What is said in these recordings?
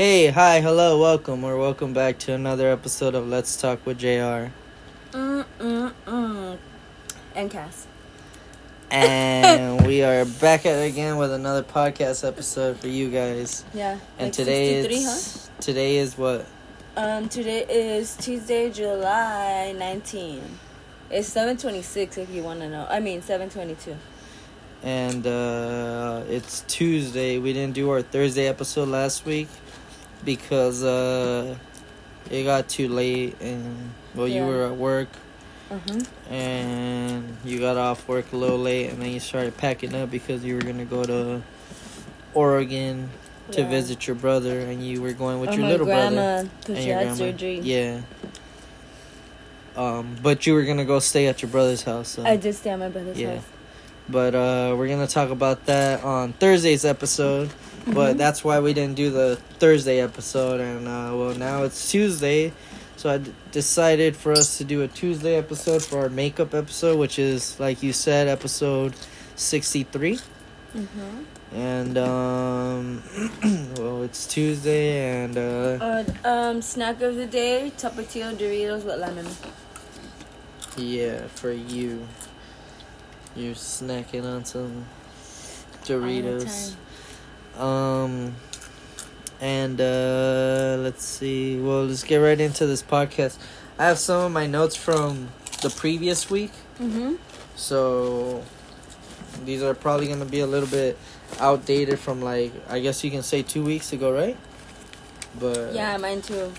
Hey, hi, hello, welcome, or welcome back to another episode of Let's Talk with JR. Mm mm mm. And Cass. And we are back at it again with another podcast episode for you guys. Yeah. And like today 63, is today is what? Um, today is Tuesday, July 19. It's 726 if you want to know. I mean, 722. And uh it's Tuesday. We didn't do our Thursday episode last week because uh it got too late and well you were at work Mm-hmm. and you got off work a little late and then you started packing up because you were gonna go to Oregon to Yeah. visit your brother and you were going with oh, your little brother grandma, because and your grandma. surgery. Yeah. Um, but you were gonna go stay at your brother's house. So. I did stay at my brother's Yeah. house. But uh, we're gonna talk about that on Thursday's episode. But Mhm. that's why we didn't do the Thursday episode, and uh, well, now it's Tuesday, so I d- decided for us to do a Tuesday episode for our makeup episode, which is like you said, episode sixty-three. Mm-hmm. And um, well, it's Tuesday, and uh, Uh, um, snack of the day: Tapatio Doritos with lemon. yeah, for you, you're snacking on some Doritos. Um, and uh, let's see. Well, let's get right into this podcast. I have some of my notes from the previous week, Mhm. so these are probably gonna be a little bit outdated from like I guess you can say two weeks ago, right? But Yeah, mine too.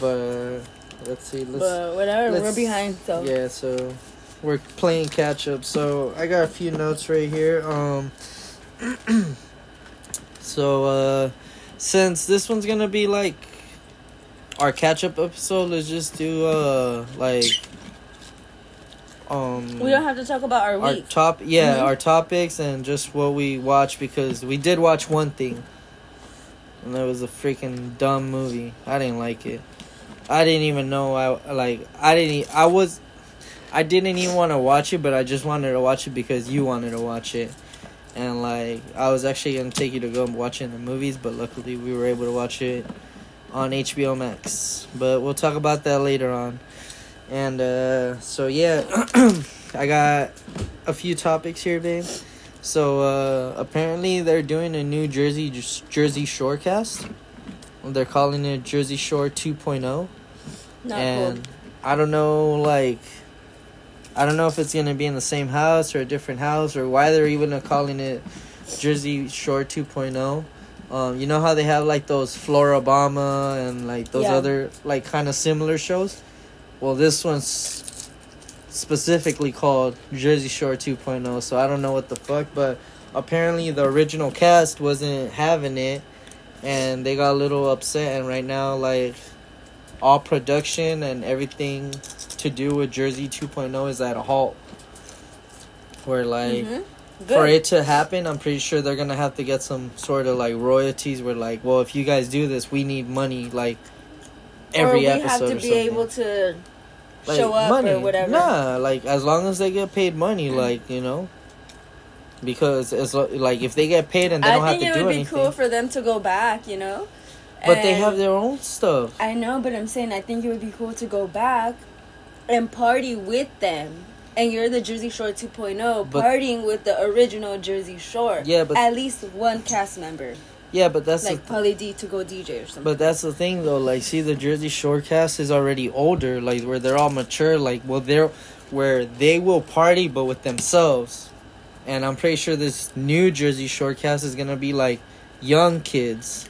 but let's see. Let's but whatever, we're behind, so. yeah, so we're playing catch up. So I got a few notes right here. Um so uh since this one's gonna be like our catch up episode, let's just do uh like um We don't have to talk about our our week. top yeah, Mhm. our topics and just what we watched because we did watch one thing. And that was a freaking dumb movie. I didn't like it. I didn't even know I like I didn't I was I didn't even want to watch it, but I just wanted to watch it because you wanted to watch it. And like I was actually to take you to go and watch it in the movies, but luckily we were able to watch it on HBO Max. But we'll talk about that later on. And uh so yeah, I got a few topics here, babe. So uh apparently they're doing a new Jersey Jersey Shore cast. They're calling it Jersey Shore 2.0 Not and I don't know like I don't know if it's gonna be in the same house or a different house or why they're even calling it Jersey Shore 2.0. Um, you know how they have like those Floribama and like those Yeah. other like kind of similar shows. Well, this one's specifically called Jersey Shore 2.0. So I don't know what the fuck, but apparently the original cast wasn't having it, and they got a little upset. And right now, like all production and everything to do with Jersey 2.0 is at a halt. Where like Mhm. for it to happen, I'm pretty sure they're gonna have to get some sort of like royalties. Where like, well, if you guys do this, we need money like every or we episode. have to or be something. able to Like, show up money. or whatever. Nah, like as long as they get paid money, Mm. like you know. Because it's like if they get paid and they I don't have think it would be anything, cool for them to go back, you know. But they have their own stuff. I know, but I'm saying I think it would be cool to go back and party with them. And you're the Jersey Shore 2.0, But- partying with the original Jersey Shore. Yeah, but- at least one cast member, Yeah, but that's like Pauly D, to go DJ or something. but that's the thing though. Like, see, the Jersey Shore cast is already older. Like, where they're all mature. Like, well, they're where they will party, but with themselves. And I'm pretty sure this new Jersey Shore cast is gonna be like young kids.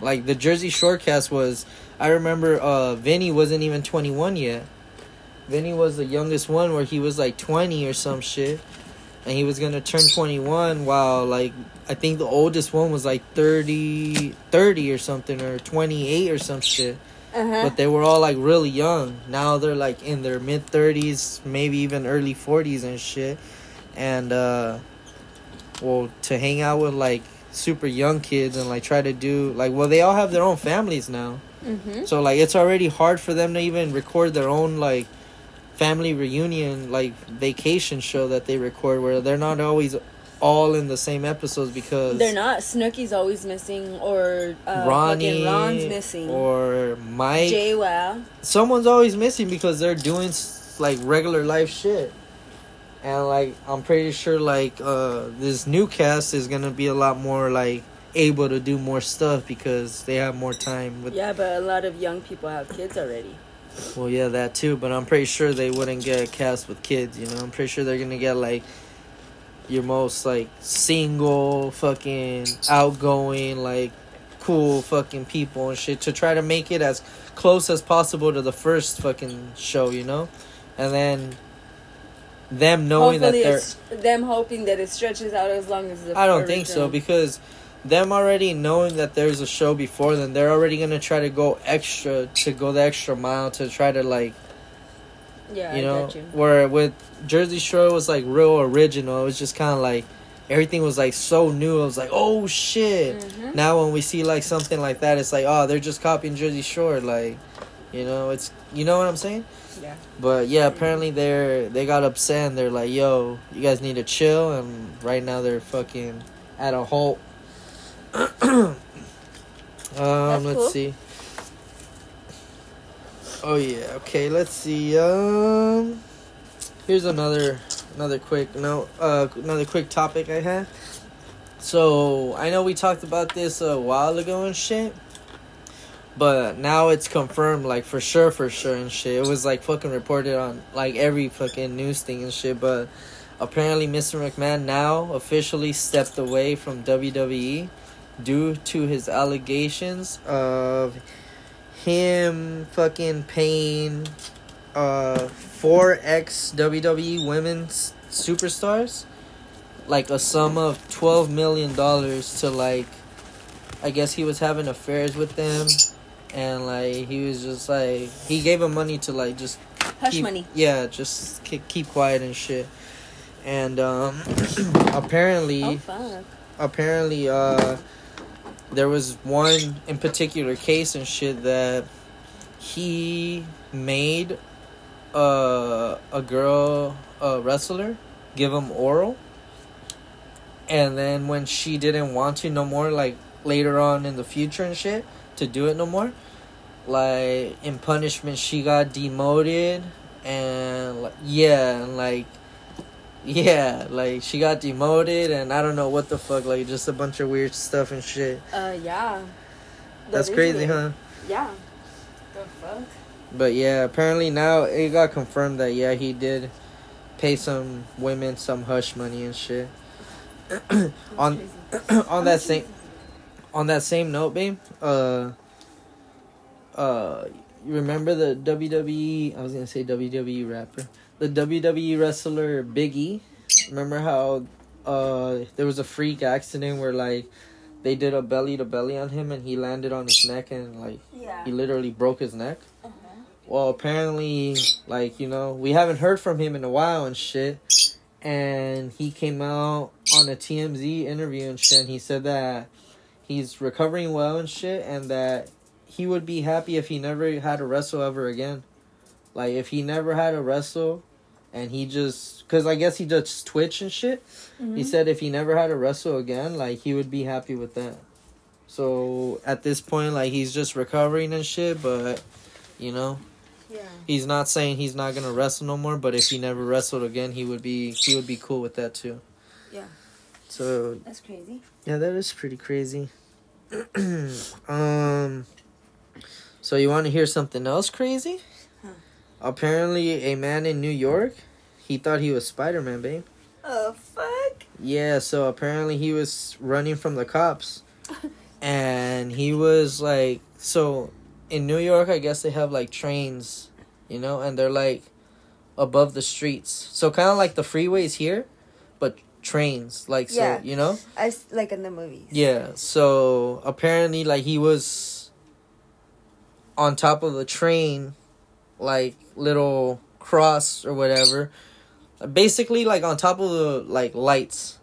Like the Jersey Shore cast was, I remember uh Vinny wasn't even 21 yet. Vinny was the youngest one where he was like 20 or some shit. And he was gonna turn 21 while like I think the oldest one was like 30, 30 or something or 28 or some shit. uh-huh. But they were all like really young. Now they're like in their mid 30s, maybe even early 40s and shit. And uh well to hang out with like super young kids and like try to do like well they all have their own families now. mm-hmm. So like it's already hard for them to even record their own like family reunion like vacation show that they record where they're not always all in the same episodes because They're not. Snooki's always missing, or uh, Ronnie Ron's missing. or Mike. Jay. Someone's always missing because they're doing like regular life shit. And like I'm pretty sure like uh this new cast is gonna be a lot more like able to do more stuff because they have more time with Yeah, but a lot of young people have kids already. well yeah that too but i'm pretty sure they wouldn't get a cast with kids you know i'm pretty sure they're gonna get like your most like single fucking outgoing like cool fucking people and shit to try to make it as close as possible to the first fucking show you know and then them knowing Hopefully, that they're them hoping that it stretches out as long as the. I don't think so because them already knowing that there's a show before them, they're already gonna try to go extra to go the extra mile to try to like Yeah, you I know you. where with Jersey Shore it was like real original. It was just kind of like everything was like so new. It was like oh shit. Mhm. Now when we see like something like that, it's like oh they're just copying Jersey Shore. Like you know it's you know what I'm saying. Yeah. But yeah, apparently they're they got upset and they're like, "Yo, you guys need to chill." And right now they're fucking at a halt. um, let's cool. see. Oh yeah, okay. Let's see. Um, here's another another quick no Uh, another quick topic I had. So I know we talked about this a while ago and shit. But now it's confirmed, like for sure, for sure and shit. It was like fucking reported on like every fucking news thing and shit. But apparently, Mr. McMahon now officially stepped away from WWE due to his allegations of him fucking paying uh four ex WWE women's superstars like a sum of twelve million dollars to like I guess he was having affairs with them and like he was just like he gave him money to like just Hush keep, money. yeah just keep, keep quiet and shit and um apparently Oh fuck. apparently uh there was one in particular case and shit that he made uh, a girl a wrestler give him oral and then when she didn't want to no more like later on in the future and shit to do it no more like in punishment she got demoted and like, yeah and like yeah like she got demoted and i don't know what the fuck like just a bunch of weird stuff and shit Uh, yeah. that's That is crazy huh Yeah. The fuck. but yeah apparently now it got confirmed that yeah he did pay some women some hush money and shit on on that same on that same note, babe, uh, uh, you remember the WWE? I was gonna say WWE rapper, the WWE wrestler Big E. Remember how uh there was a freak accident where like they did a belly to belly on him and he landed on his neck and like Yeah. he literally broke his neck. Uh-huh. Well, apparently, like you know, we haven't heard from him in a while and shit. And he came out on a TMZ interview and shit. And he said that he's recovering well and shit, and that he would be happy if he never had to wrestle ever again. Like if he never had to wrestle, and he just because I guess he does Twitch and shit. Mm-hmm. He said if he never had to wrestle again, like he would be happy with that. So at this point, like he's just recovering and shit, but you know, Yeah. he's not saying he's not gonna wrestle no more. But if he never wrestled again, he would be he would be cool with that too. Yeah. So That's crazy. yeah, that is pretty crazy. um, so you want to hear something else crazy? Huh. Apparently, a man in New York, he thought he was Spider Man, babe. Oh fuck. Yeah, so apparently he was running from the cops. and he was like so in New York I guess they have like trains, you know, and they're like above the streets. So kind of like the freeways here, but trains like so, you know? I like in the movies. Yeah, so apparently like he was on top of the train like little cross or whatever. Basically like on top of the like lights,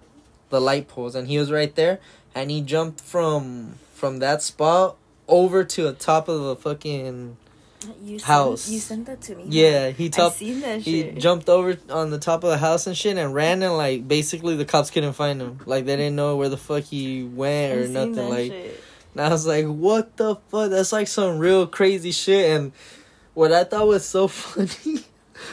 the light poles and he was right there and he jumped from from that spot over to the top of the fucking You House. Sent, you sent that to me. Yeah, he top he jumped over on the top of the house and shit and ran and like basically the cops couldn't find him. Like they didn't know where the fuck he went or seen nothing. Like shit. And I was like, what the fuck? That's like some real crazy shit. And what I thought was so funny,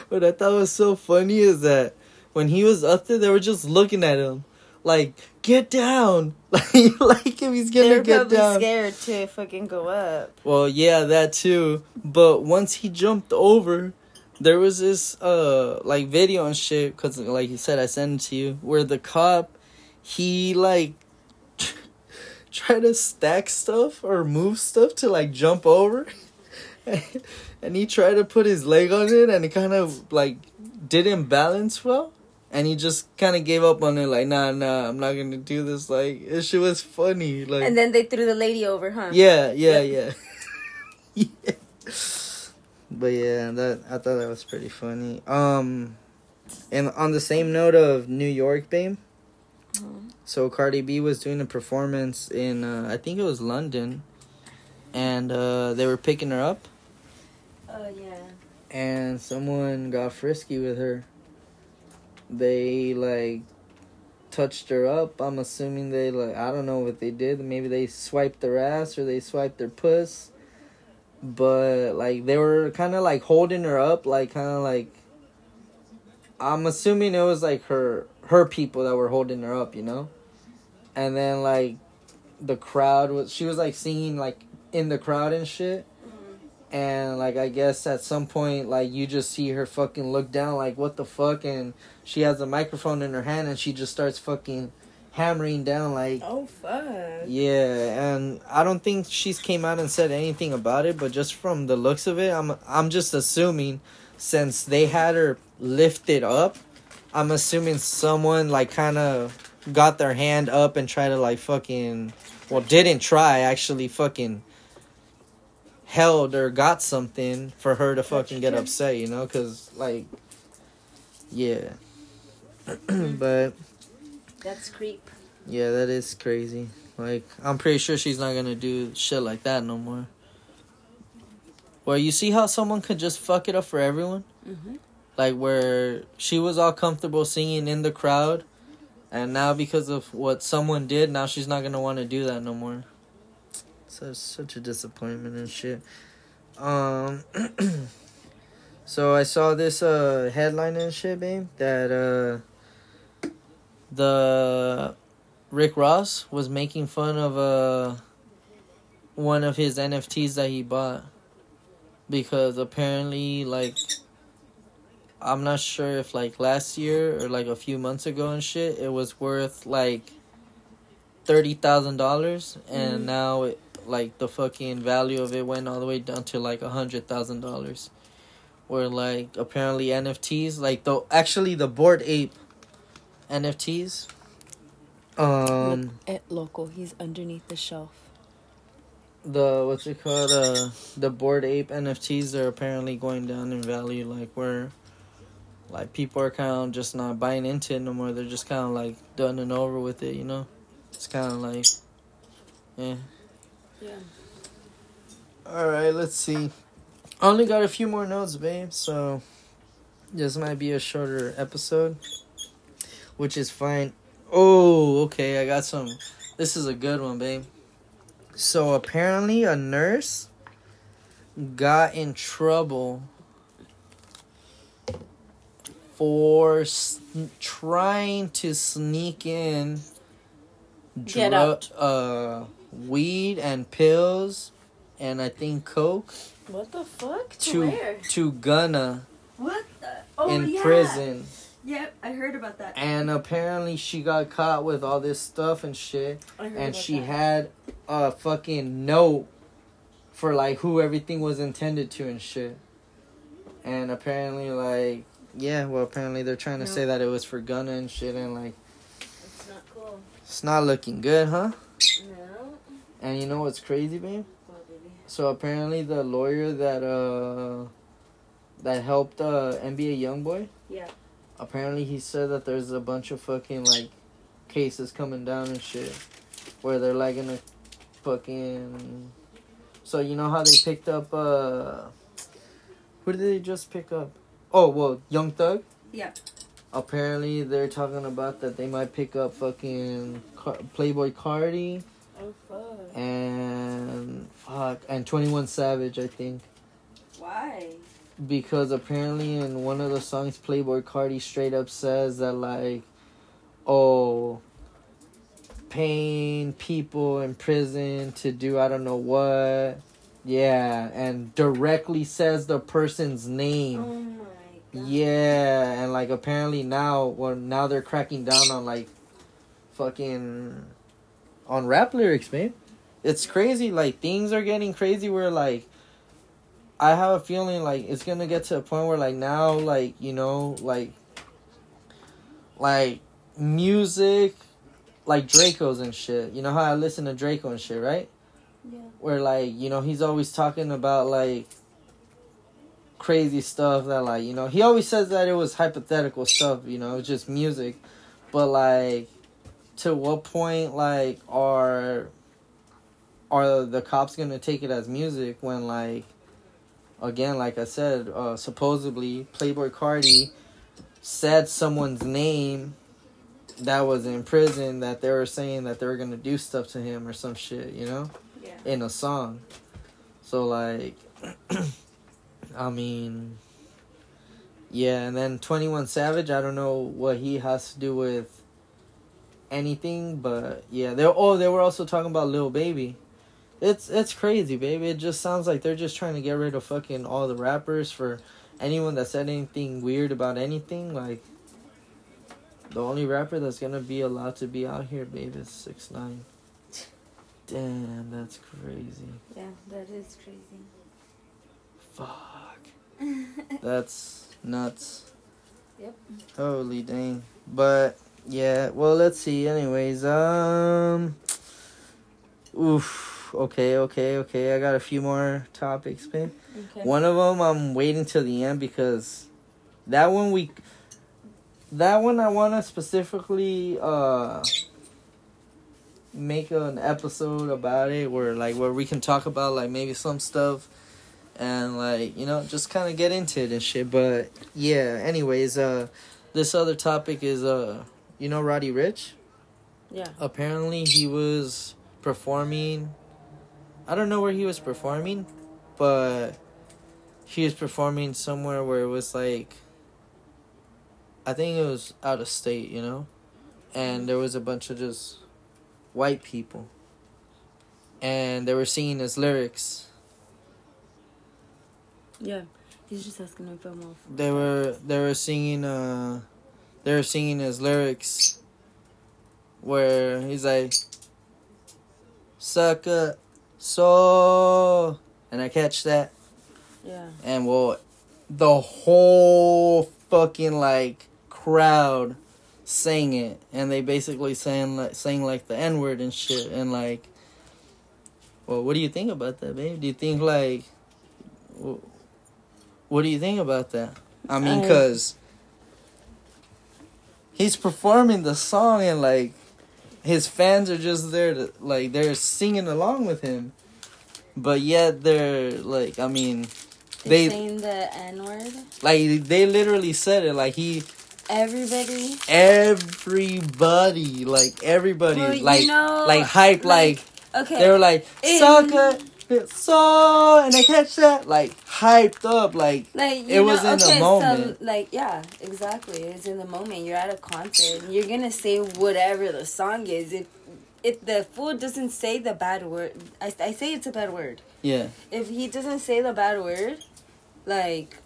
what I thought was so funny is that when he was up there, they were just looking at him, like, get down, like, like if he's gonna They're get down. scared to fucking go up. Well, yeah, that too. But once he jumped over, there was this uh like video and shit. Cause like you said, I sent it to you where the cop he like tried to stack stuff or move stuff to like jump over, and he tried to put his leg on it, and it kind of like didn't balance well. And he just kind of gave up on it, like, nah, nah, I'm not gonna do this. Like, this shit was funny. Like, And then they threw the lady over, huh? yeah, yeah, yeah. yeah. But yeah, that I thought that was pretty funny. Um and on the same note of New York, babe. So Cardi B was doing a performance in uh, I think it was London and uh they were picking her up Oh yeah. and someone got frisky with her. They like touched her up. I'm assuming they like I don't know what they did. Maybe they swiped their ass or they swiped their puss. But like they were kind of like holding her up, like kind of like. I'm assuming it was like her her people that were holding her up, you know. And then like, the crowd was she was like singing like in the crowd and shit. Mm-hmm. And like I guess at some point like you just see her fucking look down like what the fuck? And she has a microphone in her hand and she just starts fucking hammering down like Oh fuck. yeah and I don't think she's came out and said anything about it but just from the looks of it I'm I'm just assuming since they had her lifted up I'm assuming someone like kind of got their hand up and tried to like fucking well didn't try actually fucking held or got something for her to fucking get upset, you know? Because, like, yeah. but, That's creep. yeah, that is crazy. Like, I'm pretty sure she's not gonna do shit like that no more. Well, you see how someone could just fuck it up for everyone? Mm-hmm. Like, where she was all comfortable singing in the crowd, and now because of what someone did, now she's not gonna want to do that no more. So such a disappointment and shit. Um, so I saw this uh headline and shit, babe, that uh the Rick Ross was making fun of uh one of his NFTs that he bought because apparently like I'm not sure if like last year or like a few months ago and shit it was worth like thirty thousand dollars and Mhm. now it, like the fucking value of it went all the way down to like a hundred thousand dollars where like apparently NFTs like the actually the Bored Ape NFTs um Look at local. He's underneath the shelf. the what's it called uh the Bored Ape nfts are apparently going down in value like where like people are kind of just not buying into it no more. They're just kind of like done and over with it you know? It's kind of like yeah. Yeah. all right let's see. I only got a few more notes babe so this might be a shorter episode which is fine. Oh okay i got some. This is a good one babe. So apparently a nurse got in trouble for s- trying to sneak in Get out. uh weed and pills and I think coke What the fuck? to to Gunna What the? Oh in yeah. prison Yep, I heard about that. and apparently she got caught with all this stuff and shit I heard and she that. had a fucking note for like who everything was intended to and shit. And apparently, like, yeah, well, apparently they're trying to No. say that it was for Gunna and shit, and like, It's not cool. it's not looking good, huh? No. And you know what's crazy, babe? What, baby? So apparently, the lawyer that uh that helped uh NBA YoungBoy, Yeah. apparently he said that there's a bunch of fucking like cases coming down and shit where they're like gonna fucking so you know how they picked up uh Who did they just pick up? Oh well, Young Thug. Yeah. Apparently, they're talking about that they might pick up fucking Car- Playboi Carti Oh fuck. and fuck and Twenty One Savage. I think Why? because apparently in one of the songs, Playboi Carti straight up says that like, oh, paying people in prison to do I don't know what. Yeah, and directly says the person's name. Oh. Yeah, and like apparently now, well, now they're cracking down on like, fucking, on rap lyrics, man. It's crazy. Like things are getting crazy. Where like, I have a feeling like it's gonna get to a point where like now, like you know, like, like music, like Drakeo's and shit. You know how I listen to Draco and shit, right? Yeah. where like you know he's always talking about like crazy stuff that like you know he always says that it was hypothetical stuff you know just music but like to what point like are are the cops gonna take it as music when like again like i said uh supposedly Playboi Carti said someone's name that was in prison that they were saying that they were gonna do stuff to him or some shit you know Yeah. in a song. So like I mean yeah, and then 21 Savage, I don't know what he has to do with anything, but yeah, they oh, they were also talking about Lil Baby. It's it's crazy, baby. It just sounds like they're just trying to get rid of fucking all the rappers for anyone that said anything weird about anything like the only rapper that's gonna be allowed to be out here, baby, is six nine. Damn, that's crazy. Yeah, that is crazy. Fuck. That's nuts. Yep. Holy dang. But yeah, well let's see anyways. Um Oof. Okay, okay, okay. I got a few more topics, man. Okay. One of them I'm waiting till the end because that one we that one I want to specifically uh make an episode about it where like where we can talk about like maybe some stuff and like you know just kind of get into it and shit but yeah anyways uh this other topic is uh you know Roddy Ricch Yeah. apparently he was performing i don't know where he was performing but he was performing somewhere where it was like i think it was out of state you know? And there was a bunch of just white people. And they were singing his lyrics Yeah. He's just asking if I'm off. they were they were singing uh they were singing his lyrics where he's like sucker so and I catch that Yeah. and well the whole fucking like crowd sang it and they basically sang like sang like the N word and shit and like well what do you think about that babe do you think like what do you think about that I mean I- cuz he's performing the song and like his fans are just there to like they're singing along with him but yet they're like I mean They saying the N word. like they literally said it like he Everybody. everybody like everybody Well, you like know, like hype like, Okay. they were like in- sucker so and they catch that like hyped up like Like It was know, in the moment. So, like yeah, exactly. It's in the moment. You're at a concert. And you're gonna say whatever the song is. If if the fool doesn't say the bad word, I, I say it's a bad word. yeah If he doesn't say the bad word, like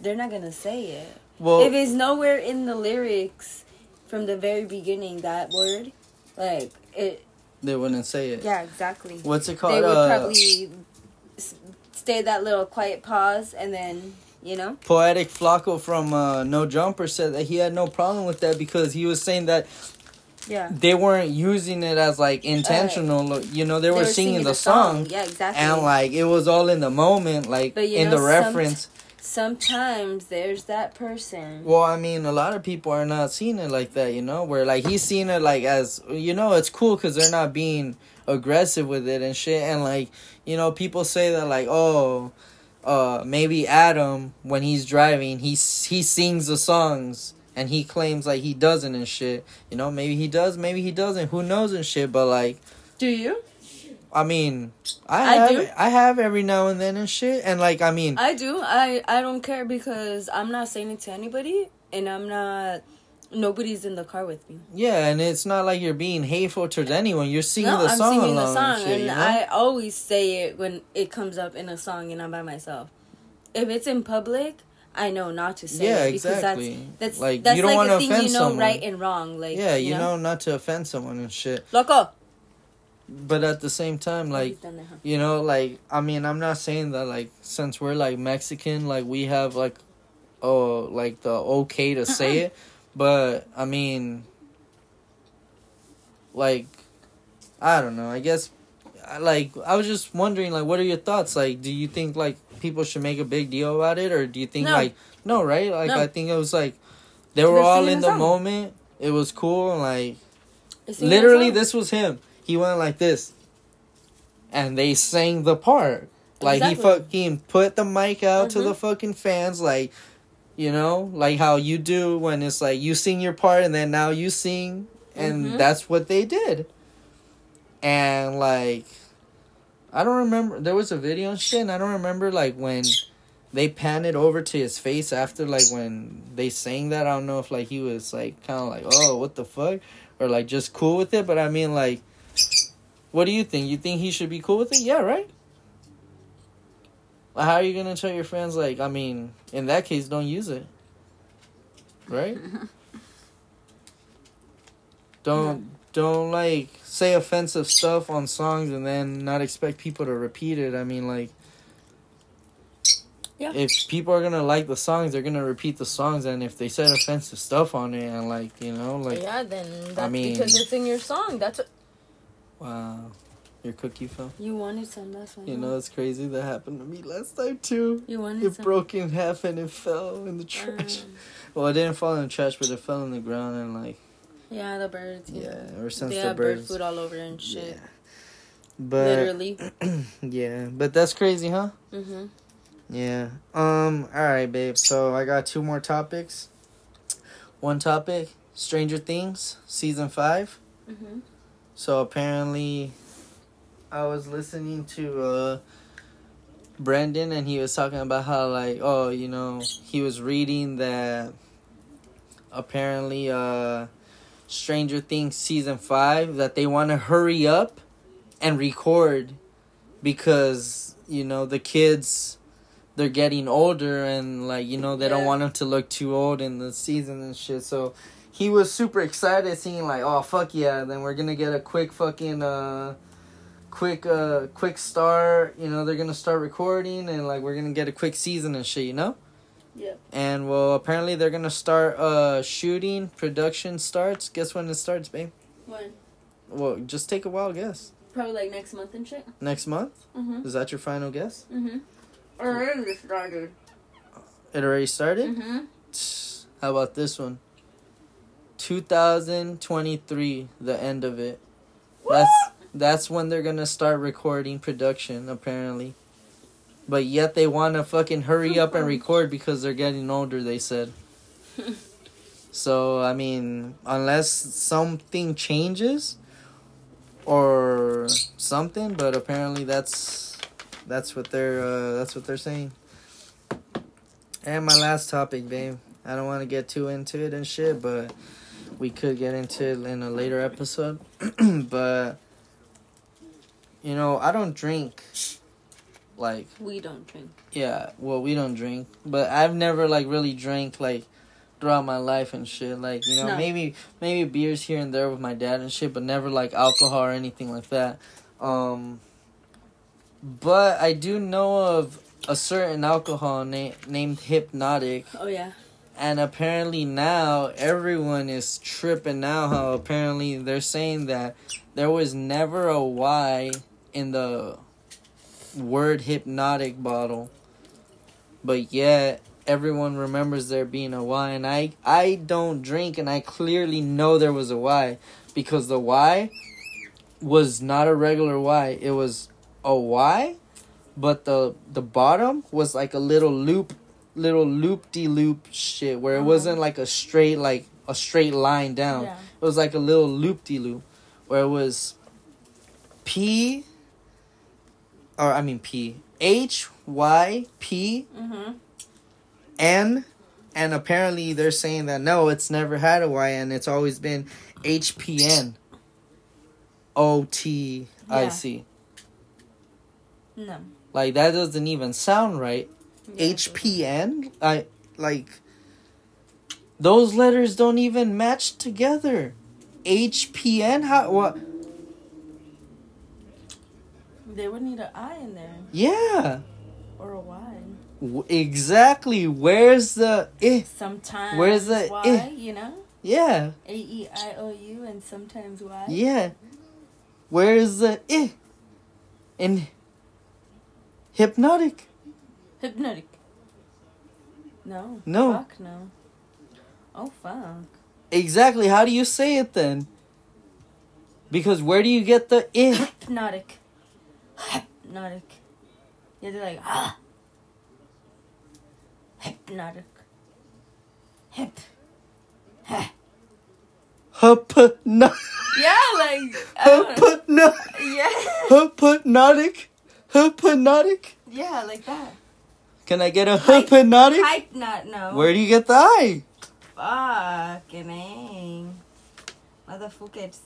they're not gonna say it. well if it's nowhere in the lyrics from the very beginning, that word, like it. They wouldn't say it Yeah, exactly. what's it called? They would uh, probably stay that little quiet pause and then you know. Poetik Flakko from uh, no jumper said that he had no problem with that because he was saying that Yeah. they weren't using it as like intentional you know they, were, singing, the, song, Yeah, exactly. and like it was all in the moment like in know, the reference Sometimes there's that person. well i mean a lot of people are not seeing it like that you know where like he's seeing it like as you know it's cool because they're not being aggressive with it and shit and like you know people say that like oh uh maybe Adam when he's driving he he sings the songs and he claims like he doesn't and shit. You know, maybe he does, maybe he doesn't. Who knows and shit. But like, Do you? I mean, I I have do. I have every now and then and shit. And like, I mean, I do. I I don't care because I'm not saying it to anybody, and I'm not. Nobody's in the car with me. yeah, and it's not like you're being hateful towards anyone. You're singing no, the I'm song singing the song, and shit. and you know? I always say it when it comes up in a song, and I'm by myself. If it's in public, I know not to say Yeah, it because exactly. that's that's Like, that's you don't like a thing offend you know someone. right and wrong. Like yeah, you know? not to offend someone and shit. loco. But at the same time, like, that, huh? you know, like, I mean, I'm not saying that, like, since we're like Mexican, like, we have like, oh, like the okay to say it. But I mean, like, I don't know. I guess, like, I was just wondering, like, what are your thoughts? Like, do you think like people should make a big deal about it, or do you think No. like, no, right? Like, No. I think it was like they were all in the moment. It was cool, and like, literally, in the song? this was him. He went like this, and they sang the part. Like he fucking put the mic out to Mhm. the fucking fans, like you know, like how you do when it's like you sing your part and then now you sing, and Mhm. that's what they did. And like, I don't remember. There was a video and shit, and I don't remember like when they panned it over to his face after like when they sang that. I don't know if like he was like kind of like, oh, what the fuck, or like just cool with it. But I mean, like, what do you think? You think he should be cool with it? Yeah, right. Well, How are you gonna tell your friends like? I mean, in that case, don't use it. Right. don't don't like say offensive stuff on songs and then not expect people to repeat it. I mean, like. Yeah. If people are gonna like the songs, they're gonna repeat the songs, and if they said offensive stuff on it, and like you know, like yeah, then that's mean- because it's in your song. That's wow, your cookie fell. you wanted some. That's why. You know, it's crazy. That happened to me last time too. you wanted It some. broke in half and it fell in the trash. Um, Well, it didn't fall in the trash, but it fell on the ground and like yeah, the birds. yeah, ever since they the have bird food all over and shit. Yeah. But Literally. yeah, but that's crazy, huh? Mhm. Yeah. Um. All right, babe. So I got two more topics. One topic: Stranger Things season five. Mhm. So apparently, I was listening to uh, Brendan, and he was talking about how like, oh, you know, he was reading that apparently, uh, Stranger Things season five that they want to hurry up and record because you know the kids they're getting older and like you know they don't want them to look too old in the season and shit. So he was super excited seeing like oh fuck yeah then we're gonna get a quick fucking uh quick uh quick start you know they're gonna start recording and like we're gonna get a quick season and shit you know Yep. and well apparently they're gonna start uh shooting production starts guess when it starts babe When? well just take a wild guess Probably like next month and shit. next month Mhm. is that your final guess Mm Mhm. Already started. it already started Mhm. how about this one 2023 the end of it That's that's when they're gonna start recording production, apparently. But yet they want to fucking hurry up and record because they're getting older. They said. so I mean, unless something changes or something, but apparently that's that's what they're uh, that's what they're saying. And my last topic, babe. I don't want to get too into it and shit, but we could get into it in a later episode. but you know, I don't drink like We don't drink. yeah, well we don't drink, but I've never like really drank like throughout my life and shit. Like, you know, No. maybe maybe beers here and there with my dad and shit, but never like alcohol or anything like that. Um but I do know of a certain alcohol na- named Hypnotic Oh yeah. And apparently now everyone is tripping now how apparently they're saying that there was never a Y in the word hypnotic bottle. But yet everyone remembers there being a Y and I I don't drink and I clearly know there was a Y because the Y was not a regular Y. It was a Y but the the bottom was like a little loop, little loop de loop shit where it Uh-huh. wasn't like a straight like a straight line down. Yeah. It was like a little loop de loop where it was P or I mean P H Y P Mm-hmm. N and apparently they're saying that no, it's never had a Y and it's always been HPN O T I C. No. Like that doesn't even sound right. HPN? I like those letters don't even match together. HPN? How what They would need an I in there Yeah. or a Y. W- exactly. Where's the eh? Sometimes Where's the Y, eh? you know? Yeah. A E I O U and sometimes Y. Yeah. Where's the eh? In hypnotic. Hypnotic. No. No. Fuck no. Oh fuck. Exactly. How do you say it then? Because where do you get the eh? Hypnotic. Hypnotic. Yeah, they're like ah. Hypnotic. Hip. Hypno- Yeah, like I don't know. hypno- yeah, hypnotic. Hypnotic. yeah, like that. Can I get a Hype- hypnotic? Hype not no. Where do you get the I? Fucking dang. Motherfuckers.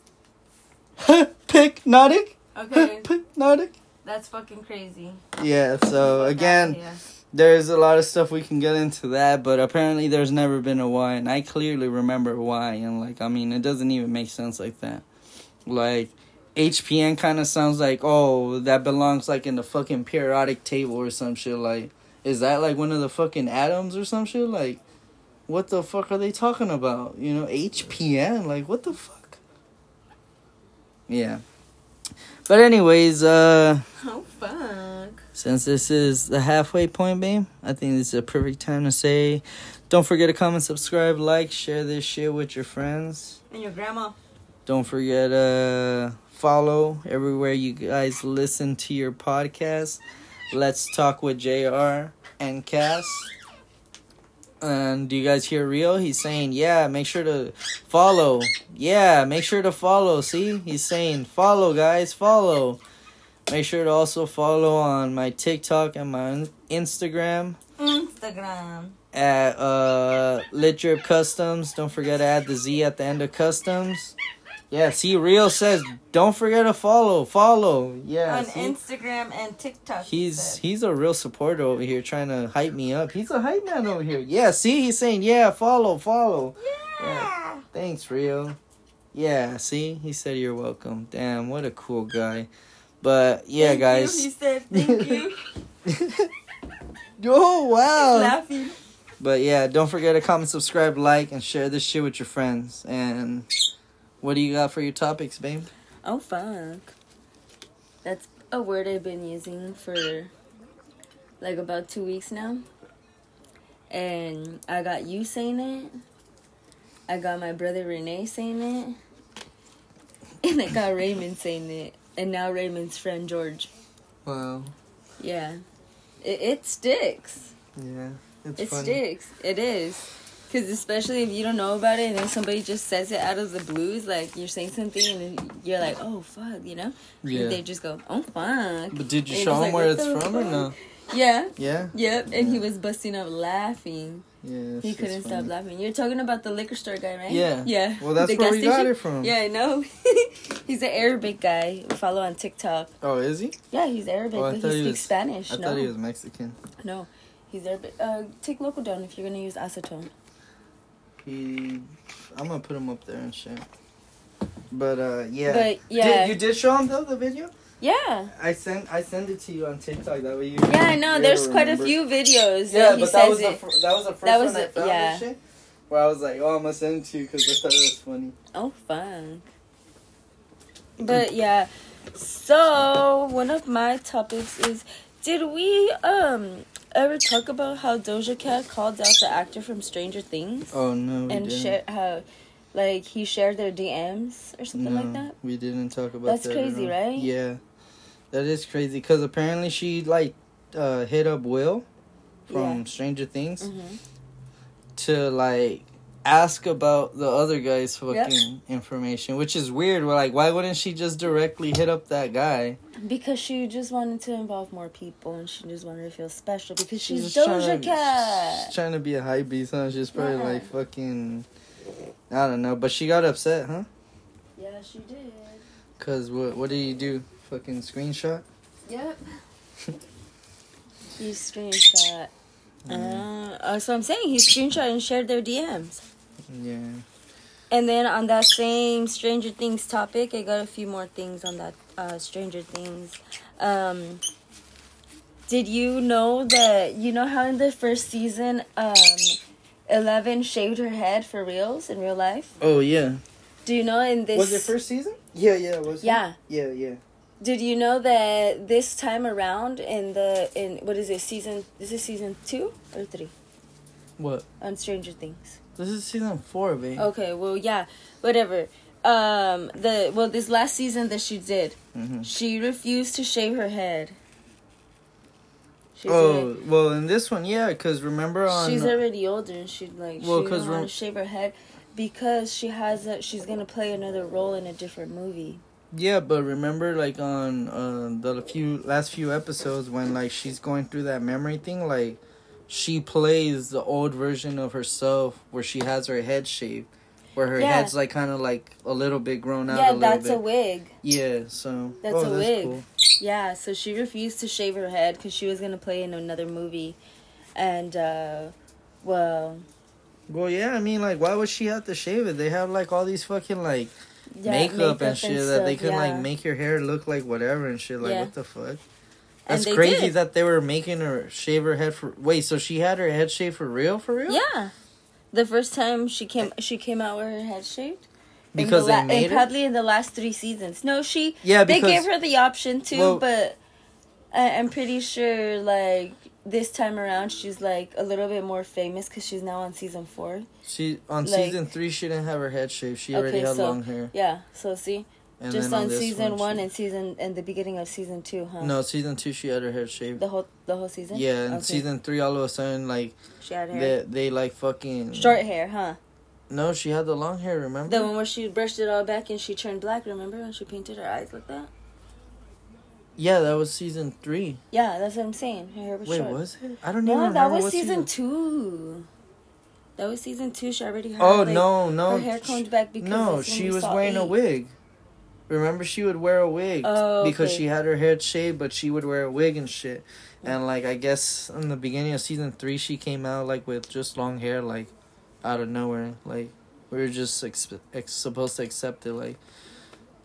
Hypnotic. Okay, Hypnotic. that's fucking crazy. Yeah. So again, there's a lot of stuff we can get into that, but apparently there's never been a why, and I clearly remember why, and like I mean, it doesn't even make sense like that. Like HPN kind of sounds like oh that belongs like in the fucking periodic table or some shit. Like is that like one of the fucking atoms or some shit? Like what the fuck are they talking about? You know HPN like what the fuck? Yeah. But anyways, uh Oh fuck. since this is the halfway point, babe, I think this is a perfect time to say don't forget to comment, subscribe, like, share this shit with your friends. And your grandma. Don't forget to follow everywhere you guys listen to your podcast. Let's talk with JR and Cass. And do you guys hear Rio? He's saying, yeah, make sure to follow. Yeah, make sure to follow. See? He's saying, follow, guys, follow. Make sure to also follow on my TikTok and my Instagram Instagram. at uh, Lit Drip Customs. Don't forget to add the Z at the end of customs. Yeah, see, Rio says, don't forget to follow. Follow. Yeah. On see? Instagram and TikTok. He's said. he's a real supporter over here trying to hype me up. He's a hype man over here. Yeah, see, he's saying, yeah, follow, follow. Yeah. Thanks, Rio. Yeah, see, he said you're welcome. Damn, what a cool guy. But yeah, Thank guys. You, he said thank you. oh wow. Laughing. But yeah, don't forget to comment, subscribe, like, and share this shit with your friends. And what do you got for your topics, babe? Oh fuck. That's a word I've been using for like about two weeks now. And I got you saying it. I got my brother Renee saying it. And I got Raymond saying it. And now Raymond's friend George. Wow. Yeah. It, it sticks. Yeah, it's It funny. sticks. It is. Because especially if you don't know about it and then somebody just says it out of the blues, like you're saying something and then you're like, oh, fuck, you know? Yeah. And they just go, oh, fuck. But did you And show him like, where it's from or fuck? no? Yeah. Yeah. Yep. And he was busting up laughing. Yeah. He couldn't stop laughing. You're talking about the liquor store guy, right? Yeah. Yeah. Well, that's The where we got it from. Yeah, I know. he's an Arabic guy. We follow on TikTok. Oh, is he? Yeah, he's Arabic, Oh, but he thought speaks was- Spanish. I no. thought he was Mexican. No. He's Arabic. Uh, take local down if you're gonna use acetone. He, I'm gonna put him up there and shit. But uh, yeah. But yeah, Did, you did show him though the video? yeah, I sent I sent it to you on TikTok. That way you. yeah. I know. There's quite a few videos. Yeah, that he but that was the fir- that was the first That was one I the- found. yeah. shit, where I was like, oh, I'm gonna send it to you because I thought it was funny. Oh, fun. But yeah, so one of my topics is: Did we um ever talk about how Doja Cat called out the actor from Stranger Things Oh no, we and share how, like, he shared their DMs or something no, like that? we didn't talk about That's that. at crazy, right? Yeah, That is crazy because apparently she like uh, hit up Will from Yeah. Stranger Things hmm to like ask about the other guy's fucking information, which is weird. We're like, why wouldn't she just directly hit up that guy? Because she just wanted to involve more people and she just wanted to feel special because she's, trying Doja Cat. She's trying to be a high beast, huh? She's probably Yeah. like fucking. I don't know, but she got upset, huh? Yeah, she did. Cause what? What did you do? Fucking screenshot? Yep. he screenshot. Uh, uh, so I'm saying he screenshot and shared their DMs. Yeah. And then on that same Stranger Things topic, I got a few more things on that uh, Stranger Things. Um, did you know that you know how in the first season, um, Eleven shaved her head for reals in real life? Oh yeah. Do you know in this? Was it first season? Yeah, yeah, it was. it? Yeah. Yeah, yeah. Did you know that this time around in the in what is it season? This is season two or three What? on Stranger Things. This is season four, babe. Okay, well yeah, whatever. Um, the well this last season that she did, hmm she refused to shave her head. She's Oh already, well, in this one, yeah, because remember on she's already older and she like Well, she doesn't want to shave her head because she has a she's gonna play another role in a different movie. yeah, but remember like on uh, the few last few episodes when like she's going through that memory thing, like she plays the old version of herself where she has her head shaved, where her Yeah. head's like kind of like a little bit grown out. a yeah, little that's bit. a wig. Yeah, so That's oh, a wig. cool. Yeah, so she refused to shave her head because she was gonna play in another movie, and uh, well, Well, yeah, I mean, like, why would she have to shave it? They have like all these fucking like yeah, makeup, and shit that they stuff, can like make your hair look like whatever and shit. Like, Yeah. what the fuck? That's crazy did. that they were making her shave her head for. Wait, so she had her head shaved for real? For real? Yeah, the first time she came, she came out with her head shaved. In Because the they la- made and probably in the last three seasons. No, she Yeah, they gave her the option too, Well- but I, I'm pretty sure like this time around she's like a little bit more famous because she's now on season four. she on like- season three she didn't have her head shaved. She already Okay, had so- long hair. Yeah, so see, And just on, this season one she- and season and the beginning of season two, huh? no, season two she had her hair shaved. the whole the whole season. Yeah, and Okay. season three all of a sudden like she had hair, they they like fucking short hair, huh? No, she had the long hair. Remember? The one where she brushed it all back and she turned black. Remember when she painted her eyes like that? Yeah, that was season three. Yeah, that's what I'm saying. Her hair was Wait, short. was it? I don't even No, that was what season two. That was season two. She already had. Oh like, no, no. her hair combed back because no, she was wearing a wig. Remember, she would wear a wig Oh, because she had her hair shaved, but she would wear a wig and shit. And like, I guess in the beginning of season three, she came out like with just long hair, like out of nowhere. Like we were just ex- ex- supposed to accept it. Like,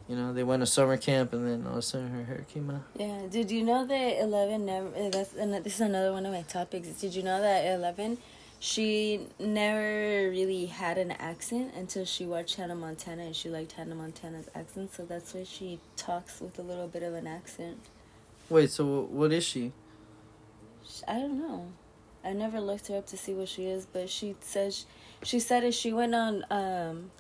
you know, they went to summer camp, and then all of a sudden her hair came out. Yeah. Did you know that Eleven never? uh, That's this is another one of my topics. Did you know that Eleven, she never really had an accent until she watched Hannah Montana and she liked Hannah Montana's accent, so that's why she talks with a little bit of an accent. Wait, so what is she? I don't know. I never looked her up to see what she is, but she says she said it. She went on. um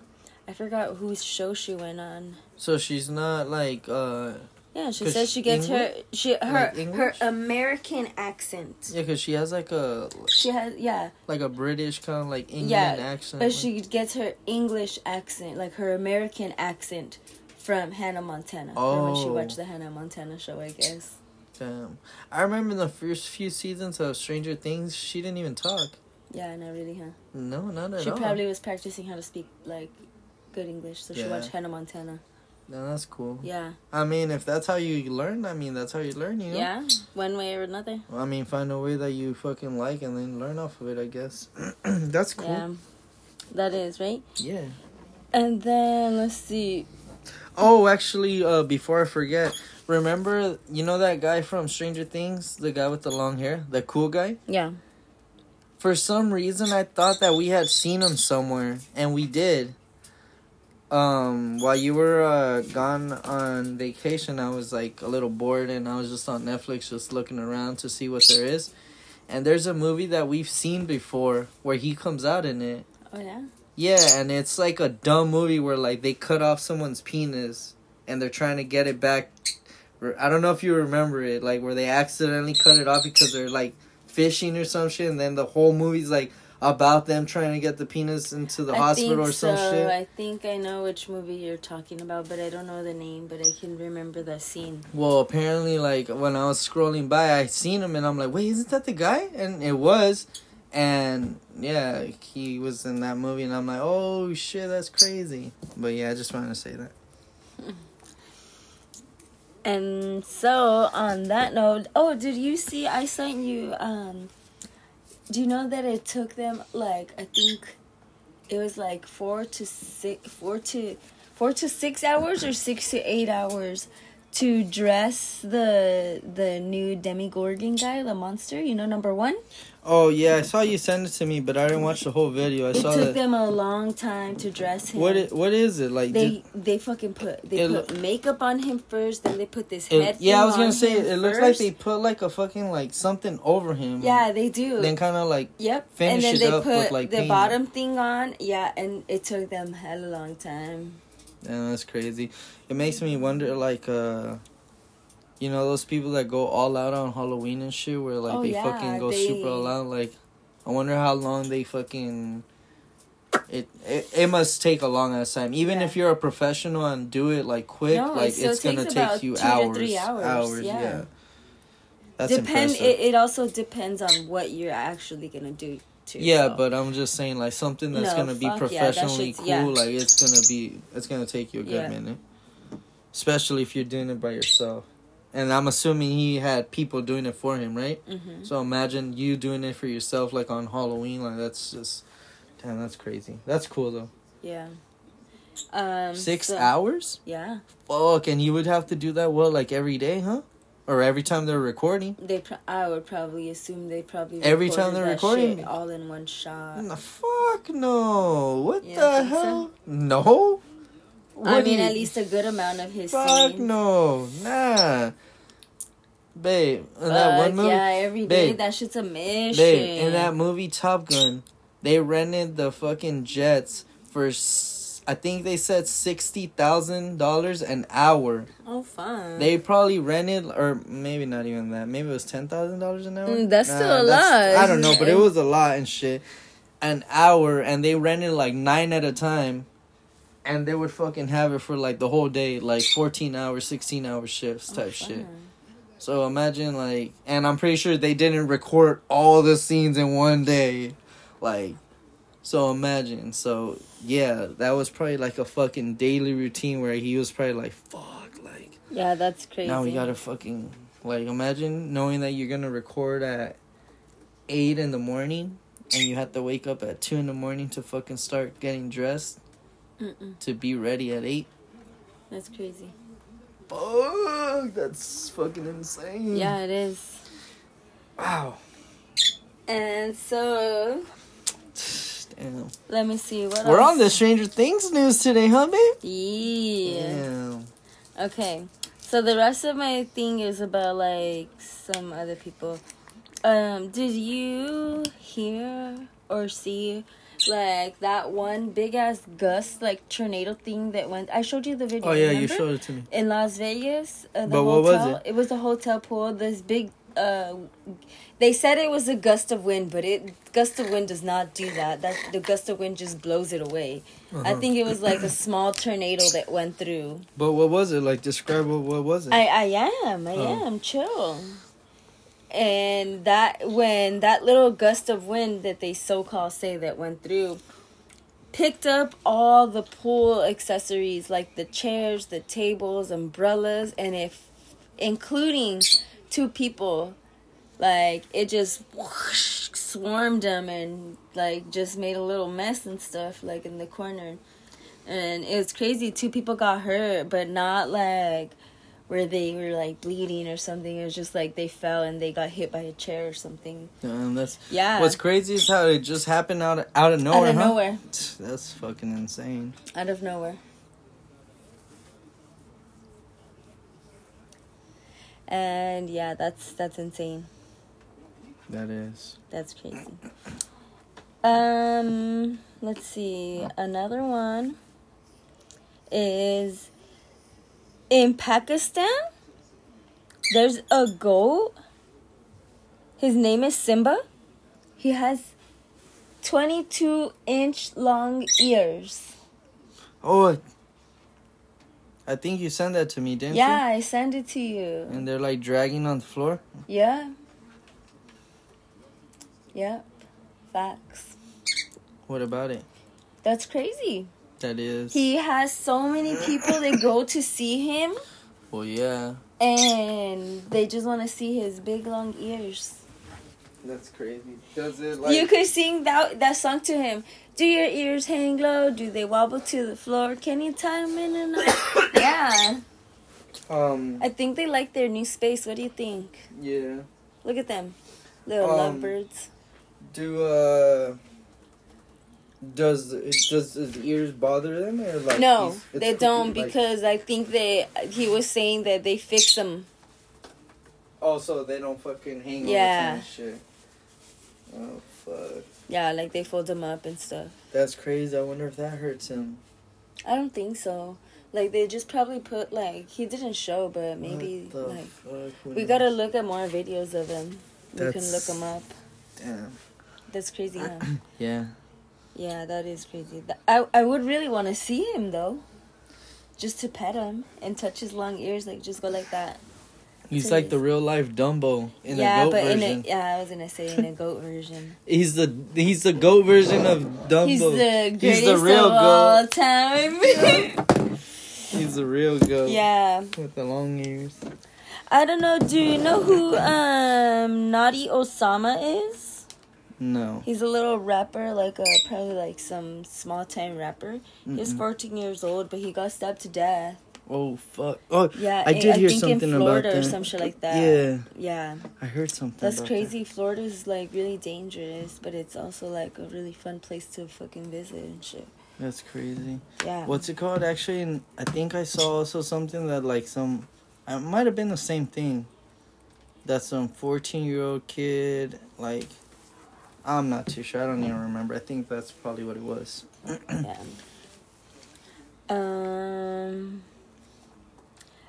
I forgot whose show she went on. So she's not like uh Yeah, she says she gets her English? she her Like her American accent. yeah, because she has like a She has yeah, like a British kind of like England Yeah, accent. but like- she gets her English accent, like her American accent, from Hannah Montana. From when she Oh. watched the Hannah Montana show, I guess. Damn. I remember in the first few seasons of Stranger Things, she didn't even talk. Yeah, not really, huh? No, not at She all. She probably was practicing how to speak like good English, so she watched Hannah Montana. No, that's cool. Yeah, I mean, if that's how you learn, I mean, that's how you learn, you know? yeah, one way or another. I mean, find a way that you fucking like and then learn off of it, I guess. that's cool. Yeah, that is right. Yeah. And then let's see. Oh, actually, uh, before I forget, remember, you know that guy from Stranger Things? The guy with the long hair? The cool guy? Yeah. For some reason, I thought that we had seen him somewhere, and we did. Um, while you were uh, gone on vacation, I was like a little bored, and I was just on Netflix, just looking around to see what there is. And there's a movie that we've seen before where he comes out in it. Oh yeah. Yeah, and it's like a dumb movie where like they cut off someone's penis, and they're trying to get it back I don't know if you remember it, like where they accidentally cut it off because they're like fishing or some shit, and then the whole movie's like about them trying to get the penis into the I hospital or some so. shit. I think I know which movie you're talking about, but I don't know the name. But I can remember the scene. Well, apparently, like when I was scrolling by, I seen him, and I'm like, wait, isn't that the guy? And it was, and yeah, he was in that movie, and I'm like, oh shit, that's crazy. But yeah, I just wanted to say that. And so on that note, oh, did you see? I sent you. Um, do you know that it took them like I think it was like four to six, four to four to six hours or six to eight hours to dress the the new Demogorgon guy, the monster. You know, number one. Oh yeah, I saw you send it to me, but I didn't watch the whole video. I It saw took that. them a long time to dress him. What it, what is it like? they did- they fucking put they put makeup on him first, then they put this it- head. yeah, I was gonna say it looks like they put like a fucking like something over him. Yeah, they do. Then kind of like Yep. finish and then it they up put with, like, the paint. bottom thing on. Yeah, and it took them hell a long time. Yeah, that's crazy. It makes me wonder, like, uh, you know, those people that go all out on Halloween and shit, where like Oh, they yeah, fucking go they- super all out. Like, I wonder how long they fucking. It it, it must take a long ass time. Even Yeah. if you're a professional and do it like quick, No, like it's gonna take you to hours, hours, yeah. yeah. That's Depend. impressive. It, it also depends on what you're actually gonna do. Yeah, so. but I'm just saying, like something that's No, gonna be fuck yeah, professionally cool. yeah. Like it's gonna be, it's gonna take you a good Yeah. minute, especially if you're doing it by yourself. And I'm assuming he had people doing it for him, right? Mhm. So imagine you doing it for yourself, like on Halloween. Like that's just, damn, that's crazy. That's cool though. yeah. Um, Six so- hours? Yeah, Fuck, and you would have to do that well, like every day, huh? Or every time they're recording? they. Pro- I would probably assume they probably Every time they're recording? all in one shot. No, fuck no. What You the think so? hell? No. I What do mean, you- at least a good amount of his Fuck scenes. no, nah. Babe, in that one movie, yeah, every day Babe. that shit's a mission. babe, in that movie Top Gun, they rented the fucking jets for, s- I think they said sixty thousand dollars an hour. oh, fun. They probably rented, or maybe not even that. Maybe it was ten thousand dollars an hour. Mm, that's still a that's- lot. I don't know, but it was a lot and shit. An hour, and they rented like nine at a time, and they would fucking have it for like the whole day, like fourteen hour, sixteen hour shifts Oh, type shit. So imagine like, and I'm pretty sure they didn't record all the scenes in one day, like. So imagine, so yeah, that was probably like a fucking daily routine where he was probably like, "Fuck, like Yeah, that's crazy. now we gotta fucking like imagine knowing that you're gonna record at eight in the morning and you have to wake up at two in the morning to fucking start getting dressed Mm-mm, to be ready at eight. that's crazy. Fuck, that's fucking insane. Yeah, it is. Wow. And so, Damn. let me see what We're else? on the Stranger Things news today, huh, babe? Yeah. Okay. So the rest of my thing is about like some other people. Um, did you hear or see like that one big ass gust like tornado thing that went? I showed you the video. Oh yeah, you showed it to me. in Las Vegas. Uh, the But what was hotel. it? was a hotel pool. This big. Uh, they said it was a gust of wind, but it gust of wind does not do that. That the gust of wind just blows it away. I Uh-huh. think it was like a small tornado that went through. But what was it? Like describe what what was it? I I am I Oh. am chill. And that when that little gust of wind that they so called say that went through picked up all the pool accessories like the chairs, the tables, umbrellas, and if including two people, like it just whoosh, swarmed them and like just made a little mess and stuff like in the corner. And it was crazy. Two people got hurt, but not like where they were like bleeding or something. It was just like they fell and they got hit by a chair or something. Damn, that's Yeah. what's crazy is how it just happened out of, out of nowhere. out of huh? nowhere. That's fucking insane. Out of nowhere. And yeah, that's that's insane. That is. That's crazy. Um, let's see. Another one is in Pakistan. There's a goat. His name is Simba. He has 22 inch long ears. Oh, I think you sent that to me, didn't Yeah, you? Yeah, I sent it to you. And they're like dragging on the floor. Yeah. Yep. Facts. What about it? That's crazy. That is. He has so many people that go to see him well, yeah. and they just want to see his big long ears. That's crazy. Does it you could sing that that song to him. Do your ears hang low? Do they wobble to the floor? Can you tie them in a knot? yeah. Um. I think they like their new space. What do you think? Yeah. Look at them. Little Um, lovebirds. Do uh. Does it does his ears bother them or like? No, they cool, don't like- because I think they he was saying that they fix them. Oh, so they don't fucking hang Yeah. on and shit. Oh fuck. Yeah, like they fold him up and stuff. That's crazy. I wonder if that hurts him. I don't think so. Like they just probably put like he didn't show, but maybe like? We knows? gotta look at more videos of him. We can look him up. Damn. That's crazy, huh? Yeah. yeah, that is crazy. I I would really want to see him though, just to pet him and touch his long ears, like just go like that. He's like the real life Dumbo in yeah, a goat but version. in a yeah, I was gonna say in a goat version. He's the he's the goat version of Dumbo. He's the greatest He's the real of all goat. time. He's the real goat. yeah, With the long ears. I don't know. Do you know who um Notti Osama is? No. He's a little rapper, like a probably like some small time rapper. He's Mm-mm. 14 years old, but he got stabbed to death. Oh fuck. Oh Yeah, I did hear think something in about Florida that. or some shit like that. Yeah. yeah, I heard something. that's about crazy. Florida's like really dangerous, but it's also like a really fun place to fucking visit and shit. That's crazy. Yeah. What's it called? Actually, I think I saw also something that like some, it might have been the same thing. That some fourteen year old kid like, I'm not too sure. I don't even remember. I think that's probably what it was. yeah. Um.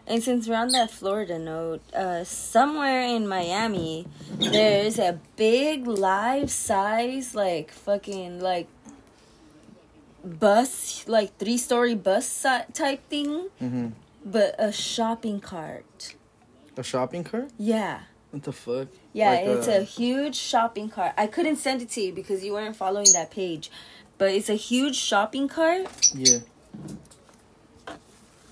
And since we're on that Florida note, uh, somewhere in Miami, there's a big life size, like fucking like bus, like three story bus si- type thing, hmm but a shopping cart. A shopping cart? Yeah. What the fuck? Yeah, Like it's a- a huge shopping cart. I couldn't send it to you because you weren't following that page. But it's a huge shopping cart Yeah.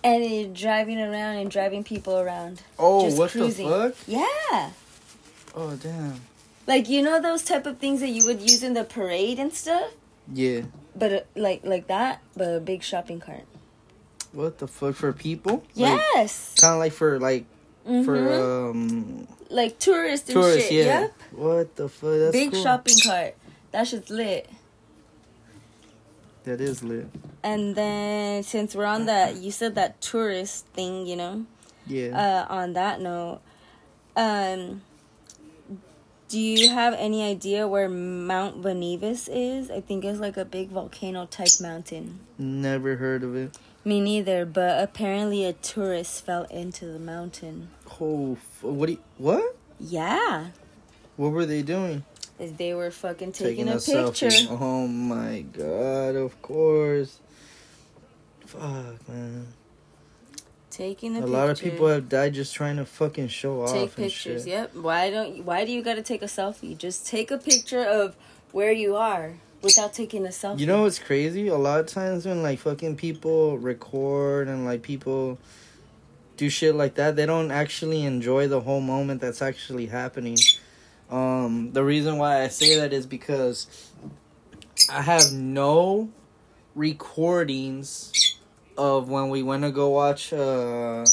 And it's driving around and driving people around. Oh, Just what cruising. the fuck? Yeah. Oh damn. Like you know those type of things that you would use in the parade and stuff, Yeah. but uh, like like that, but a big shopping cart. What the fuck for people? Yes. Kind of like for like Mhm. for um like tourists and tourists. shit. Yeah. Yep. What the fuck? That's big cool. shopping cart. That shit's lit. That is lit. And then since we're on that, you said that tourist thing, you know. Yeah. Uh, on that note, um, do you have any idea where Mount Venevis is? I think it's like a big volcano type mountain. Never heard of it. Me neither, but apparently a tourist fell into the mountain. Oh, f- what? You, what? Yeah, What were they doing? As they were fucking taking, a, picture. selfie. Oh my god! Of course. Fuck man. Taking a, picture. A picture. lot of people have died just trying to fucking show off. take pictures. Yep. Why don't? you- Why do you got to take a selfie? Just take a picture of where you are without taking a selfie. You know what's crazy? A lot of times when like fucking people record and like people do shit like that, they don't actually enjoy the whole moment that's actually happening. Um, the reason why I say that is because I have no recordings of when we went to go watch uh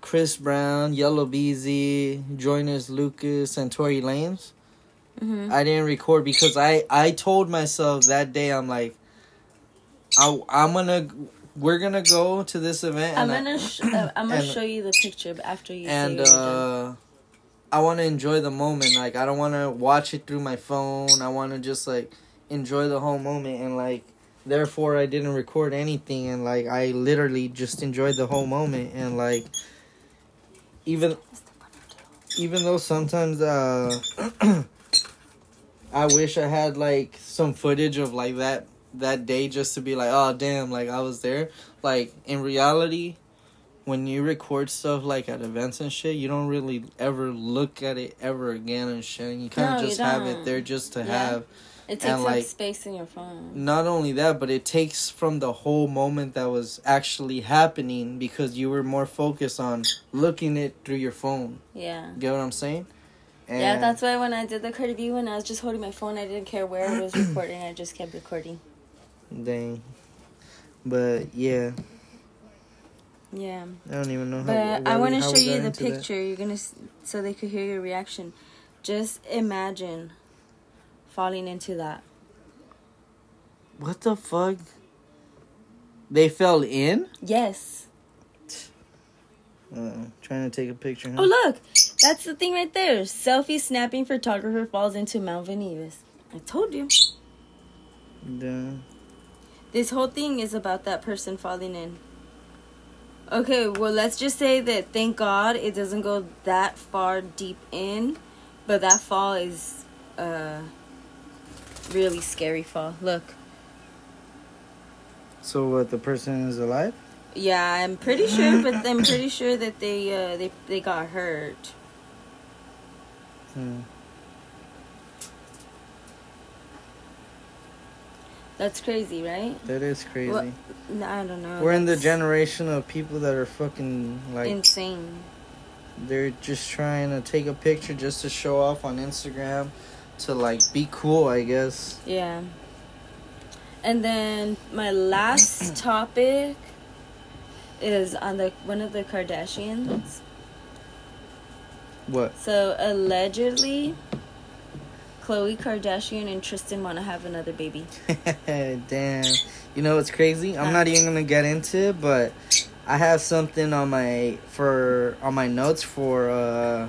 Chris Brown, Yella Beezy, Joyner's Lucas, and Tory Lanez. Mhm. I didn't record because I I told myself that day I'm like I I'm gonna we're gonna go to this event I'm gonna sh- uh, I'm gonna and- show you the picture after you I, and say you're done. uh I want to enjoy the moment like I don't want to watch it through my phone I want to just like enjoy the whole moment and like therefore I didn't record anything and like I literally just enjoyed the whole moment and like even even though sometimes uh I wish I had like some footage of like that that day just to be like, oh damn, like I was there. Like in reality, when you record stuff like at events and shit, you don't really ever look at it ever again and shit. And you kind of No, just have it there just to Yeah. have. It takes And, up like- space in your phone. Not only that, but it takes from the whole moment that was actually happening because you were more focused on looking it through your phone. Yeah. Get what I'm saying? Yeah, that's why when I did the Cardi B one, I was just holding my phone. I didn't care where it was recording. I just kept recording. Dang. But yeah, Yeah. I don't even know. But why I want to show you the into that. picture. You're gonna so they could hear your reaction. Just imagine falling into that. What the fuck? They fell in? Yes. Uh, trying to take a picture. Oh look, that's the thing right there. Selfie snapping photographer falls into Mount Venus. I told you. Damn. This whole thing is about that person falling in. Okay, well, let's just say that thank God it doesn't go that far deep in, but that fall is a really scary fall. Look. So what? The person is alive? Yeah, I'm pretty sure, but I'm pretty sure that they uh, they they got hurt. Hmm. That's crazy, right? That is crazy. No, I don't know. We're in the generation of people that are fucking like insane. they're just trying to take a picture just to show off on Instagram to like be cool, I guess. Yeah. And then my last topic is on the one of the Kardashians. What? So allegedly, Khloe Kardashian and Tristan want to have another baby. Damn. You know what's crazy? I'm not even gonna get into it, but I have something on my for on my notes for uh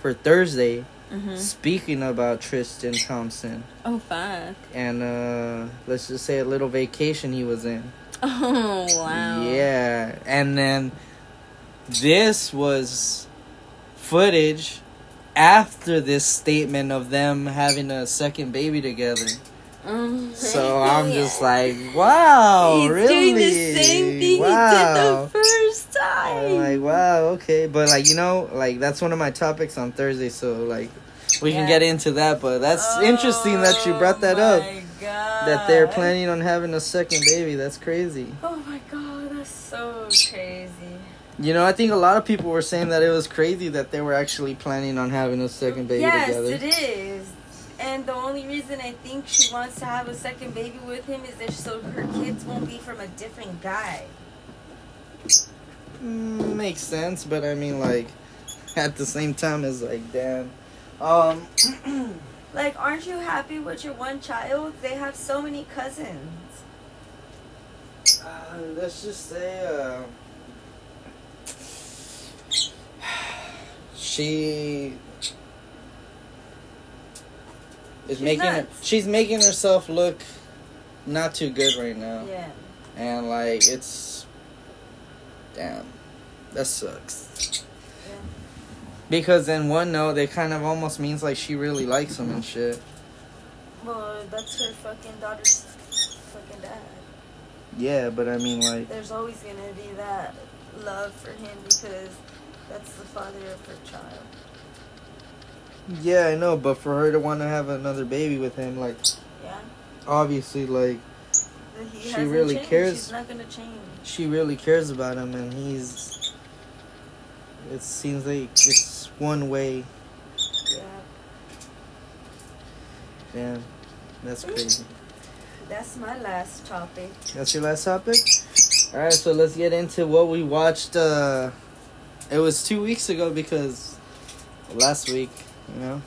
for Thursday. hmm Speaking about Tristan Thompson Oh fuck! and uh let's just say a little vacation he was in. Oh wow! Yeah, and then this was footage after this statement of them having a second baby together. Um, So I'm just like, wow, He's really? doing the same thing wow. he did the first time. I'm like, wow, okay, but like you know, like that's one of my topics on Thursday, so like we can get into that. But that's interesting that you brought that Oh up. God. That they're planning on having a second baby. That's crazy. Oh my god, that's so crazy. You know, I think a lot of people were saying that it was crazy that they were actually planning on having a second baby yes, together. it is. And the only reason I think she wants to have a second baby with him is that so her kids won't be from a different guy. Mm, makes sense, but I mean, like, at the same time, it's like, damn. Um, Like, aren't you happy with your one child? They have so many cousins. uh, let's just say, uh, she is She's making nuts. she's making herself look not too good right now, Yeah. and like it's damn, that sucks. Yeah. Because in one note, it kind of almost means like she really likes him and shit. Well, that's her fucking daughter's fucking dad. Yeah, but I mean, like, There's always gonna be that love for him because that's the father of her child. yeah, I know, but for her to want to have another baby with him, like, Yeah. obviously, like, he She really changed. cares. She's not gonna change. she really cares about him, and he's. It seems like it's one way. Yeah. Damn, that's crazy. That's my last topic. That's your last topic? Alright, so let's get into what we watched. Uh, it was two weeks ago because last week, you know.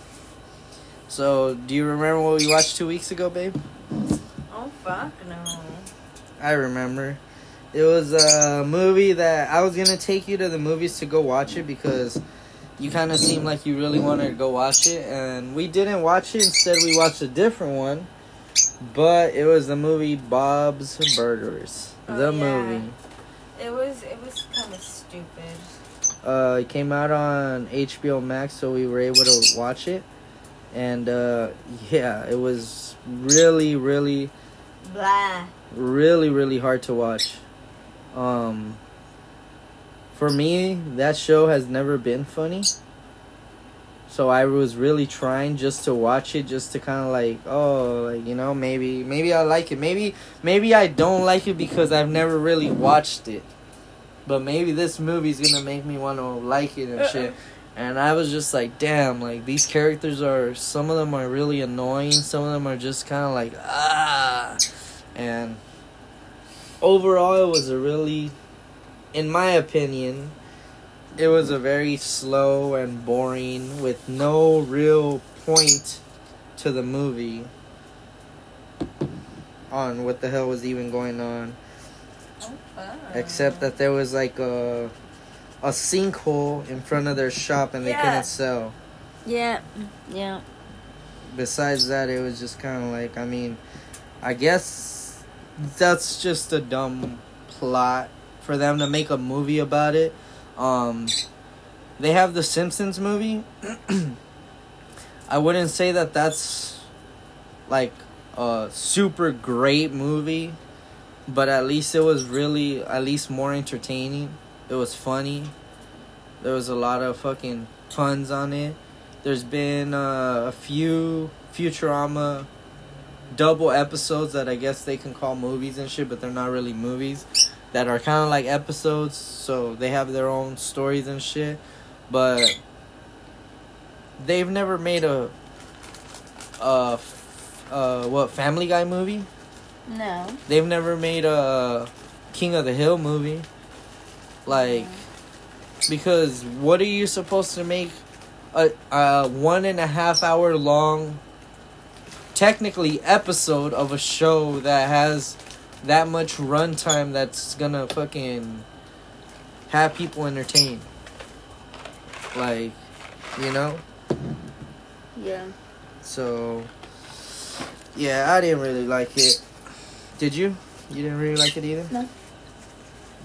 So, do you remember what we watched two weeks ago, babe? Oh fuck no. I remember. It was a movie that I was gonna take you to the movies to go watch it because you kind of seemed like you really wanted to go watch it, and we didn't watch it. Instead, we watched a different one. But it was the movie Bob's Burgers. Oh, the yeah. movie. It was it was kind of stupid. Uh, it came out on HBO Max, so we were able to watch it. And uh, yeah, it was really, really, Blah. really, really hard to watch. Um, for me, that show has never been funny. So I was really trying just to watch it, just to kind of like, oh, like you know, maybe, maybe I like it. Maybe, maybe I don't like it because I've never really watched it. But maybe this movie's gonna make me want to like it and shit. And I was just like, damn, like these characters are. Some of them are really annoying. Some of them are just kind of like ah. And overall, it was a really, in my opinion, it was a very slow and boring with no real point to the movie on what the hell was even going on except that there was like a a sinkhole in front of their shop and they Yeah. couldn't sell Yeah. Yeah. besides that it was just kind of like i mean i guess that's just a dumb plot for them to make a movie about it um they have the simpsons movie i wouldn't say that that's like a super great movie but at least it was really at least more entertaining it was funny there was a lot of fucking puns on it there's been uh, a few Futurama double episodes that I guess they can call movies and shit, but they're not really movies. That are kind of like episodes, so they have their own stories and shit. But they've never made a, a, uh, what Family Guy movie. No. They've never made a King of the Hill movie. Like, because what are you supposed to make a, a one and a half hour long, technically episode of a show that has that much runtime that's gonna fucking have people entertained? Like, you know? Yeah. So, yeah, I didn't really like it. Did you? You didn't really like it either? No.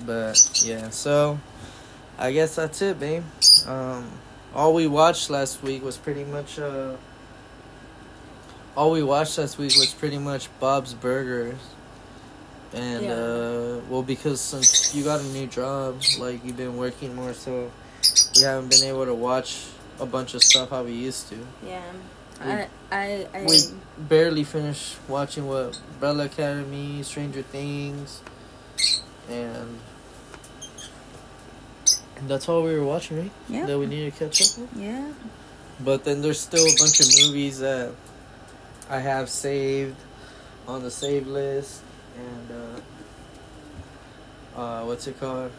But, yeah, so, I guess that's it, babe. Um, all we watched last week was pretty much, uh, all we watched last week was pretty much Bob's Burgers. And, Yeah. uh, well, because since you got a new job, like, you've been working more, so we haven't been able to watch a bunch of stuff how we used to. Yeah. We- I I I we barely finished watching what Umbrella Academy, Stranger Things, and that's all we were watching, right? yeah. That we need to catch up with. Yeah. But then there's still a bunch of movies that I have saved on the save list, and uh, uh, what's it called?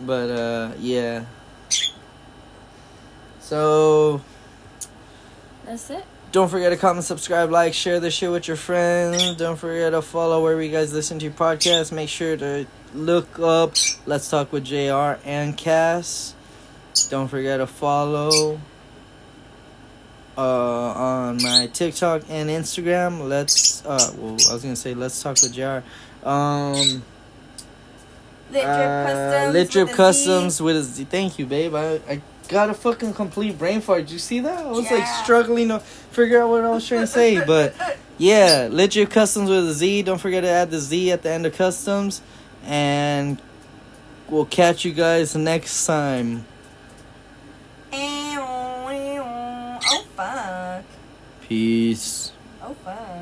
But uh, yeah. So That's it. don't forget to comment, subscribe, like, share this shit with your friends. Don't forget to follow wherever you guys listen to your podcast. Make sure to look up Let's Talk with JR and Cass. Don't forget to follow uh, on my TikTok and Instagram. Let's uh, well, I was gonna say Let's Talk with JR. Um, Lit Drip uh, Customs. Lit Drip with a Z. Customs with a Z. Thank you, babe. I, I got a fucking complete brain fart. Did you see that? I was like struggling to figure out what I was trying to say. But yeah, Lit Drip Customs with a Z. Don't forget to add the Z at the end of customs. And we'll catch you guys next time. Oh fuck. Peace. Oh fuck.